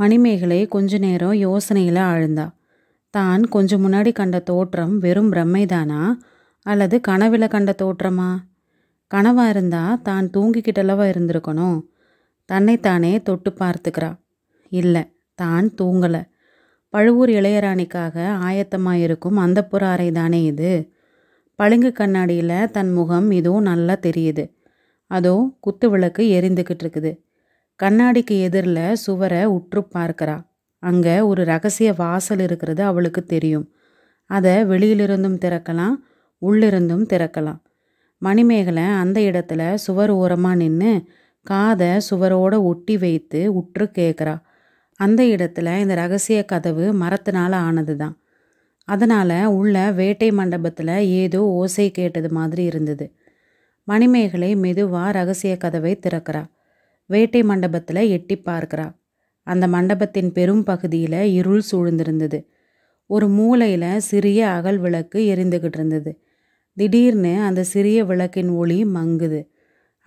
மணிமேகலை கொஞ்ச நேரம் யோசனையில் ஆழ்ந்தா. தான் கொஞ்சம் முன்னாடி கண்ட தோற்றம் வெறும் பிரம்மைதானா? அல்லது கனவில் கண்ட தோற்றமா? கனவாக இருந்தா தான் தூங்கிக்கிட்டளவா இருந்திருக்கணும். தன்னைத்தானே தொட்டு பார்த்துக்கிறா. இல்லை தான் தூங்கலை. பழுவூர் இளையராணிக்காக ஆயத்தமாக இருக்கும் அந்தப்புற அறை தானே இது? பளிங்கு கண்ணாடியில் தன் முகம் இதோ நல்லா தெரியுது. அதோ குத்து விளக்கு எரிந்துக்கிட்டு இருக்குது கண்ணாடிக்கு எதிரில் சுவரை உற்று பார்க்கறா. அங்கே ஒரு ரகசிய வாசல் இருக்கிறது அவளுக்கு தெரியும். அதை வெளியிலிருந்தும் திறக்கலாம் உள்ளிருந்தும் திறக்கலாம். மணிமேகலை அந்த இடத்துல சுவர் ஓரமாக நின்று காதை சுவரோட ஒட்டி வைத்து உற்று கேட்குறா அந்த இடத்துல இந்த ரகசிய கதவு மரத்தினால் ஆனது தான் அதனால் உள்ள வேட்டை மண்டபத்தில் ஏதோ ஓசை கேட்டது மாதிரி இருந்தது. மணிமேகலை மெதுவாக ரகசிய கதவை திறக்கிறா. வேட்டை மண்டபத்தில் எட்டி பார்க்கிறா. அந்த மண்டபத்தின் பெரும் பகுதியில் இருள் சூழ்ந்திருந்தது. ஒரு மூலையில் சிறிய அகல் விளக்கு எரிந்துக்கிட்டு இருந்தது. திடீர்னு அந்த சிறிய விளக்கின் ஒளி மங்குது.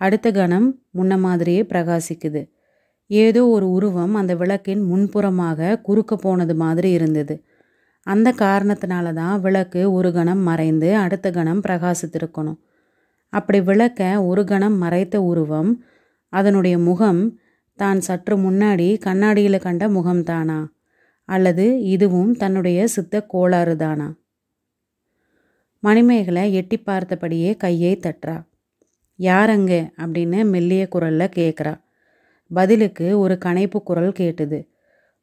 அடுத்த கணம் முன்ன மாதிரியே பிரகாசிக்குது. ஏதோ ஒரு உருவம் அந்த விளக்கின் முன்புறமாக குறுக்க போனது மாதிரி இருந்தது. அந்த காரணத்தினால தான் விளக்கு ஒரு கணம் மறைந்து அடுத்த கணம் பிரகாசித்திருக்கணும். அப்படி விளக்க ஒரு கணம் மறைத்த உருவம் அதனுடைய முகம் தான் சற்று முன்னாடி கண்ணாடியில் கண்ட முகம்தானா? அல்லது இதுவும் தன்னுடைய சித்த கோளாறு தானா மணிமேகலை எட்டி பார்த்தபடியே கையை தட்டுறா. யாரங்க? அப்படின்னு மெல்லிய குரலில் கேட்குறா பதிலுக்கு ஒரு கனைப்பு குரல் கேட்டுது.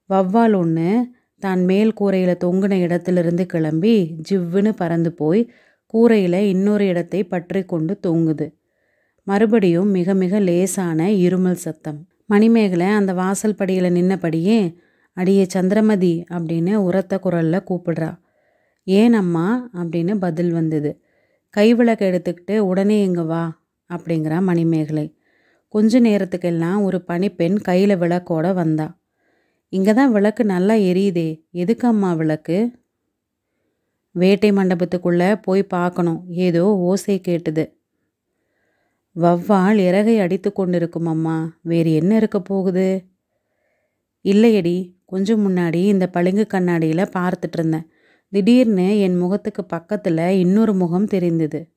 வவ்வால் ஒன்று தான் மேல் கூரையில் தொங்கின இடத்திலிருந்து கிளம்பி ஜிவ்வுன்னு பறந்து போய் கூரையில் இன்னொரு இடத்தை பற்றி கொண்டு தொங்குது. மறுபடியும் மிக மிக லேசான இருமல் சத்தம். மணிமேகலை அந்த வாசல் படியில் நின்னபடியே அடியே சந்திரமதி அப்படின்னு உரத்த குரலில் கூப்பிடுறா. ஏன் அம்மா? அப்படின்னு பதில் வந்தது. கைவிளக்கு எடுத்துக்கிட்டு உடனே இங்கே வா அப்படிங்கிறா மணிமேகலை. கொஞ்ச நேரத்துக்கெல்லாம் ஒரு பனிப்பெண் கையில் விளக்கோட வந்தா. இங்கே தான் விளக்கு நல்லா எரியுதே. எதுக்கு அம்மா விளக்கு? வேட்டை மண்டபத்துக்குள்ளே போய் பார்க்கணும். ஏதோ ஓசை கேட்டுது. வவ்வால் இறகை அடித்து கொண்டிருக்கும் அம்மா வேறு என்ன இருக்க போகுது? இல்லையடி கொஞ்சம் முன்னாடி இந்த பளிங்கு கண்ணாடியில் பார்த்துட்டு இருந்தேன். திடீர்னு என் முகத்துக்கு பக்கத்தில் இன்னொரு முகம் தெரிந்தது.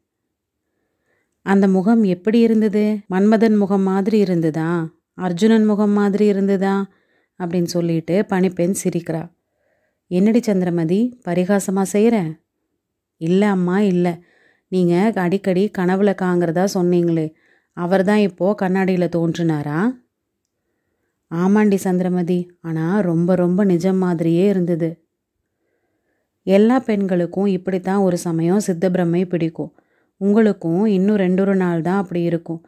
அந்த முகம் எப்படி இருந்தது? மன்மதன் முகம் மாதிரி இருந்ததா? அர்ஜுனன் முகம் மாதிரி இருந்ததா? அப்படின்னு சொல்லிட்டு பனிப்பெண் சிரிக்கிறா. என்னடி சந்திரமதி பரிகாசமாக செய்கிற இல்லை அம்மா இல்லை. நீங்கள் அடிக்கடி கனவுல காங்கிறதா சொன்னீங்களே அவர் தான் இப்போது கண்ணாடியில் தோன்றினாரா? ஆமாண்டி சந்திரமதி ஆனால் ரொம்ப ரொம்ப நிஜம் மாதிரியே இருந்தது. எல்லா பெண்களுக்கும் இப்படித்தான் ஒரு சமயம் சித்தப்பிரமை பிடிக்கும். உங்களுக்கும் இன்னும் ரெண்டொரு நாள் தான் அப்படி இருக்கும்.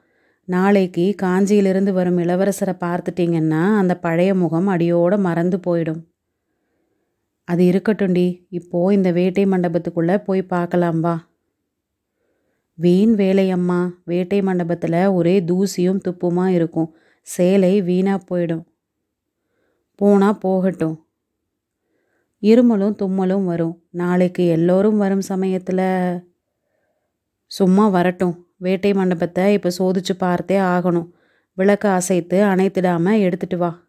நாளைக்கு காஞ்சியிலிருந்து வரும் இளவரசரை பார்த்துட்டிங்கன்னா அந்த பழைய முகம் அடியோடு மறந்து போயிடும். அது இருக்கட்டும்டி. இப்போது இந்த வேட்டை மண்டபத்துக்குள்ளே போய் பார்க்கலாம் வா. வீண் வேலையம்மா. வேட்டை மண்டபத்தில் ஒரே தூசியும் துப்புமா இருக்கும். சேலை வீணாக போயிடும். போனால் போகட்டும். இருமலும் தும்மலும் வரும். நாளைக்கு எல்லோரும் வரும் சமயத்தில் சும்மா வரட்டும். வேட்டை மண்டபத்தை இப்போ சோதிச்சு பார்த்தே ஆகணும். விளக்கு அசைத்து அணைத்திடாமல் எடுத்துட்டு வா.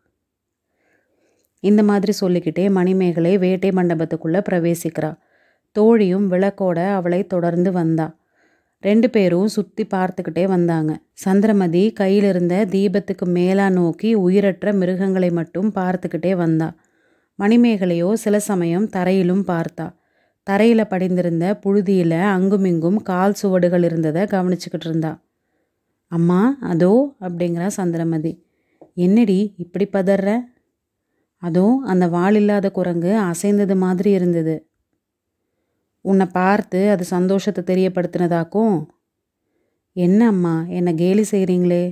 இந்த மாதிரி சொல்லிக்கிட்டே மணிமேகலை வேட்டை மண்டபத்துக்குள்ளே பிரவேசிக்கிறா. தோழியும் விளக்கோட அவளை தொடர்ந்து வந்தா. ரெண்டு பேரும் சுற்றி பார்த்துக்கிட்டே வந்தாங்க. சந்திரமதி கையில் இருந்த தீபத்துக்கு மேலா நோக்கி உயிரற்ற மிருகங்களை மட்டும் பார்த்துக்கிட்டே வந்தா. மணிமேகலையோ சில சமயம் தரையிலும் பார்த்தா. தரையில் படிந்திருந்த புழுதியில் அங்குமிங்கும் கால் சுவடுகள் இருந்ததை கவனிச்சுக்கிட்டு இருந்தா. அம்மா அதோ அப்படிங்கிறா சந்திரமதி. என்னடி இப்படி பதற அதோ அந்த வாள் இல்லாத குரங்கு அசைந்தது மாதிரி இருந்தது. உன்னை பார்த்து அது சந்தோஷத்தை தெரியப்படுத்தினதாக்கும். என்ன அம்மா என்னை கேலி செய்கிறீங்களே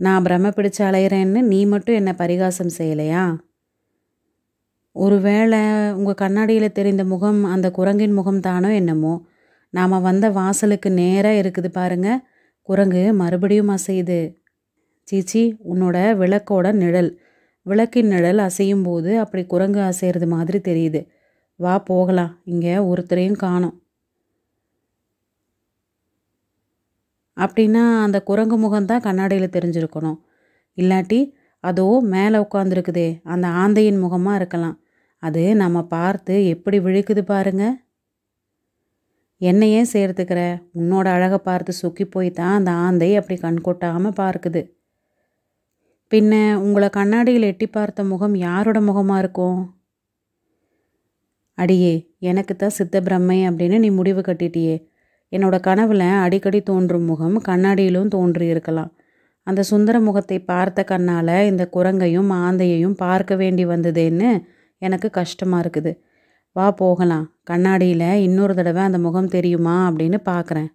நான் பிரம பிடிச்சு அலையிறேன்னு நீ மட்டும் என்னை பரிகாசம் செய்யலையா? ஒருவேளை உங்கள் கண்ணாடியில் தெரிந்த முகம் அந்த குரங்கின் முகம் தானோ என்னமோ? நாம் வந்த வாசலுக்கு நேராக இருக்குது பாருங்க. குரங்கு மறுபடியும் அசையுது. சீச்சி உன்னோட விளக்கோட நிழல். விளக்கின் நிழல் அசையும் போது அப்படி குரங்கு அசைகிறது மாதிரி தெரியுது. வா போகலாம். இங்கே ஒருத்தரையும் காணும். அப்படின்னா அந்த குரங்கு முகம்தான் கண்ணாடியில் தெரிஞ்சிருக்கணும். இல்லாட்டி அதோ மேலே உட்காந்துருக்குதே அந்த ஆந்தையின் முகமாக இருக்கலாம். அது நம்ம பார்த்து எப்படி விழுக்குது பாருங்க. என்னையே சேர்த்துக்கிற உன்னோட அழகை பார்த்து சுக்கி போய் தான் அந்த ஆந்தை அப்படி கண் கொட்டாமல் பார்க்குது. பின்ன உங்களை கண்ணாடியில் எட்டி பார்த்த முகம் யாரோட முகமாக இருக்கும்? அடியே எனக்கு தான் சித்த பிரம்மை அப்படின்னு நீ முடிவு கட்டிட்டியே. என்னோட கனவுல அடிக்கடி தோன்றும் முகம் கண்ணாடியிலும் தோன்றியிருக்கலாம். அந்த சுந்தர முகத்தை பார்த்த கண்ணால் இந்த குரங்கையும் ஆந்தையையும் பார்க்க வேண்டி வந்ததேன்னு எனக்கு கஷ்டமாக இருக்குது. வா போகலாம். கண்ணாடியில் இன்னொரு தடவை அந்த முகம் தெரியுமா அப்படின்னு பார்க்குறேன்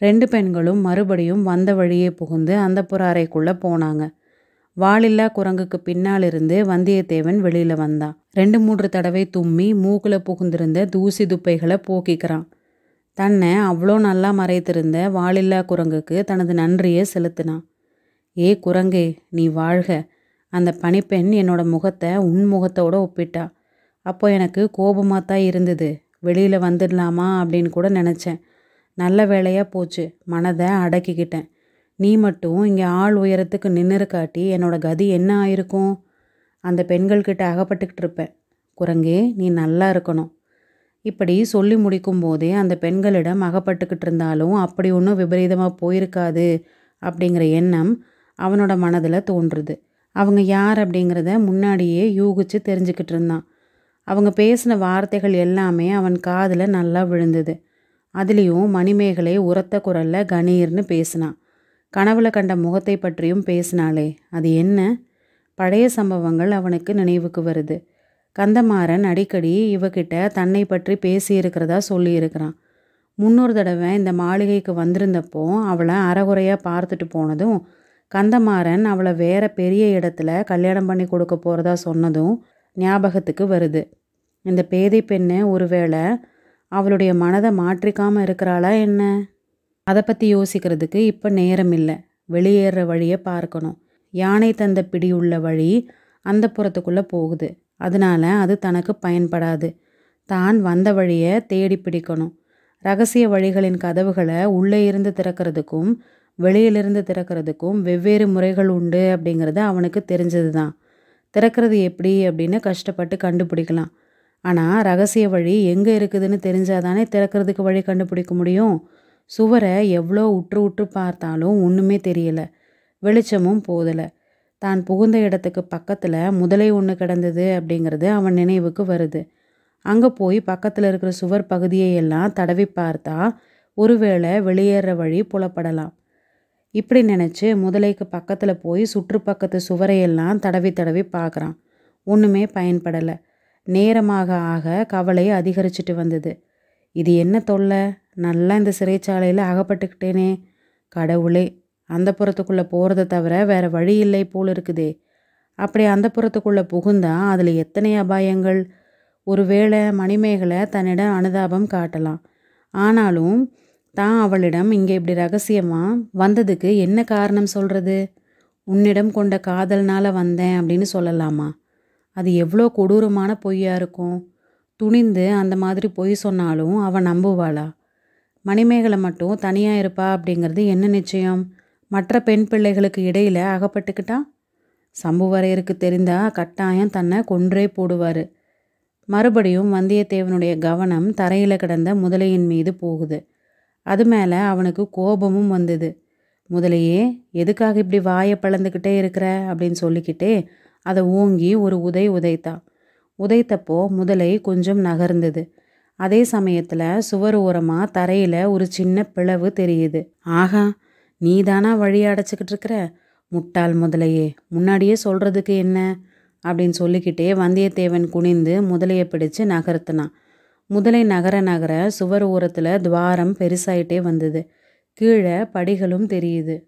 ரெண்டு பெண்களும் மறுபடியும் வந்த வழியே புகுந்து அந்த புற அறைக்குள்ளே போனாங்க. வாளில்லா குரங்குக்கு பின்னால் இருந்து வந்தியத்தேவன் வெளியில் வந்தான். ரெண்டு மூன்று தடவை தும்மி மூக்கில் புகுந்திருந்த தூசி துப்பைகளை போக்கிக்கிறான். தன்னை அவ்வளோ நல்லா மறைத்திருந்த வாளில்லா குரங்குக்கு தனது நன்றியை செலுத்தினான். ஏ குரங்கே நீ வாழ்க. அந்த பனிப்பெண் என்னோட முகத்தை உன் முகத்தோட ஒப்பிட்டா. அப்போ எனக்கு கோபமாக தான் இருந்தது. வெளியில் வந்துடலாமா? அப்படின்னு கூட நினச்சேன். நல்ல வேலையாக போச்சு. மனதை அடக்கிக்கிட்டேன். நீ மட்டும் இங்கே ஆள் உயரத்துக்கு நின்று காட்டி என்னோட கதி என்ன ஆயிருக்கும்? அந்த பெண்கள்கிட்ட அகப்பட்டுக்கிட்டு இருப்பேன். குரங்கே நீ நல்லா இருக்கணும். இப்படி சொல்லி முடிக்கும் போதே அந்த பெண்களிடம் அகப்பட்டுக்கிட்டு இருந்தாலும் அப்படி ஒன்றும் விபரீதமாக போயிருக்காது அப்படிங்கிற எண்ணம் அவனோட மனதில் தோன்றுது. அவங்க யார் அப்படிங்கிறத முன்னாடியே யூகிச்சு தெரிஞ்சுக்கிட்டு இருந்தான். அவங்க பேசின வார்த்தைகள் எல்லாமே அவன் காதில் நல்லா விழுந்தது. அதுலேயும் மணிமேகலை உரத்த குரலில் கணீர்னு பேசினான். கனவுல கண்ட முகத்தை பற்றியும் பேசினாளே. அது என்ன? பழைய சம்பவங்கள் அவனுக்கு நினைவுக்கு வருது. கந்தமாறன் அடிக்கடி இவகிட்ட தன்னை பற்றி பேசியிருக்கிறதா சொல்லியிருக்கிறான். முன்னொரு தடவை இந்த மாளிகைக்கு வந்திருந்தப்போ அவளை அறகுறையாக பார்த்துட்டு போனதும் கந்தமாறன் அவளை வேற பெரிய இடத்துல கல்யாணம் பண்ணி கொடுக்க போகிறதா சொன்னதும் ஞாபகத்துக்கு வருது. இந்த பேதை பெண்ணு ஒருவேளை அவளுடைய மனதை மாற்றிக்காமல் இருக்கிறாளா என்ன? அதை பற்றி யோசிக்கிறதுக்கு இப்போ நேரம் இல்லை. வெளியேற வழியை பார்க்கணும். யானை தந்த பிடியுள்ள வழி அந்த புறத்துக்குள்ளே போகுது. அதனால அது தனக்கு பயன்படாது. தான் வந்த வழியை தேடி பிடிக்கணும். ரகசிய வழிகளின் கதவுகளை உள்ளே இருந்து திறக்கிறதுக்கும் வெளியிலிருந்து திறக்கிறதுக்கும் வெவ்வேறு முறைகள் உண்டு அப்படிங்கிறது அவனுக்கு தெரிஞ்சது தான் திறக்கிறது எப்படி அப்படின்னு கஷ்டப்பட்டு கண்டுபிடிக்கலாம். ஆனால் ரகசிய வழி எங்கே இருக்குதுன்னு தெரிஞ்சாதானே திறக்கிறதுக்கு வழி கண்டுபிடிக்க முடியும். சுவரை எவ்வளோ உற்று உற்று பார்த்தாலும் ஒன்றுமே தெரியல. வெளிச்சமும் போதலை. தான் புகுந்த இடத்துக்கு பக்கத்தில் முதலை ஒன்று கிடந்தது அப்படிங்கிறது அவன் நினைவுக்கு வருது. அங்கே போய் பக்கத்தில் இருக்கிற சுவர் பகுதியை எல்லாம் தடவி பார்த்தா ஒருவேளை வெளியேற வழி புலப்படலாம். இப்படி நினச்சி முதலைக்கு பக்கத்தில் போய் சுற்றுப்பக்கத்து சுவரையெல்லாம் தடவி தடவி பார்க்குறான். ஒன்றுமே பயன்படலை. நேரமாக ஆக கவலை அதிகரிச்சிட்டு வந்தது. இது என்ன தொல்லை? நல்லா இந்த சிறைச்சாலையில் அகப்பட்டுக்கிட்டேனே. கடவுளே அந்த புறத்துக்குள்ளே போகிறத தவிர வேறு வழி இல்லை போல் இருக்குதே. அப்படி அந்த புறத்துக்குள்ளே புகுந்தா அதில் எத்தனை அபாயங்கள்? ஒருவேளை மணிமேகலை தன்னிடம் அனுதாபம் காட்டலாம். ஆனாலும் தான் அவளிடம் இங்கே இப்படி ரகசியமாக வந்ததுக்கு என்ன காரணம் சொல்கிறது உன்னிடம் கொண்ட காதல்னால் வந்தேன் அப்படின்னு சொல்லலாமா? அது எவ்வளோ கொடூரமான பொய்யாக இருக்கும். துணிந்து அந்த மாதிரி பொய் சொன்னாலும் அவன் நம்புவாளா? மணிமேகலை மட்டும் தனியாக இருப்பா அப்படிங்கிறது என்ன நிச்சயம்? மற்ற பெண் பிள்ளைகளுக்கு இடையில் அகப்பட்டுக்கிட்டா? சம்புவரையருக்கு தெரிந்தா கட்டாயம் தன்னை கொன்றே போடுவார். மறுபடியும் வந்தியத்தேவனுடைய கவனம் தரையில் கிடந்த முதலையின் மீது போகுது. அது மேலே அவனுக்கு கோபமும் வந்தது. முதலையே எதுக்காக இப்படி வாயை பழந்துக்கிட்டே இருக்கிற? அப்படின்னு சொல்லிக்கிட்டே அதை ஓங்கி ஒரு உதை உதைத்தான் உதைத்தப்போ முதலை கொஞ்சம் நகர்ந்தது. அதே சமயத்தில் சுவர் ஓரமாக தரையில் ஒரு சின்ன பிளவு தெரியுது. ஆகா நீ தானா வழி அடைச்சிக்கிட்டு இருக்கிற? முட்டாள் முதலையே முன்னாடியே சொல்கிறதுக்கு என்ன? அப்படின்னு சொல்லிக்கிட்டே வந்தியத்தேவன் குனிந்து முதலையை பிடிச்சு நகர்த்தினான். முதலை நகர நகர சுவர் ஓரத்தில் துவாரம் பெருசாயிட்டே வந்தது. கீழே படிகளும் தெரியுது.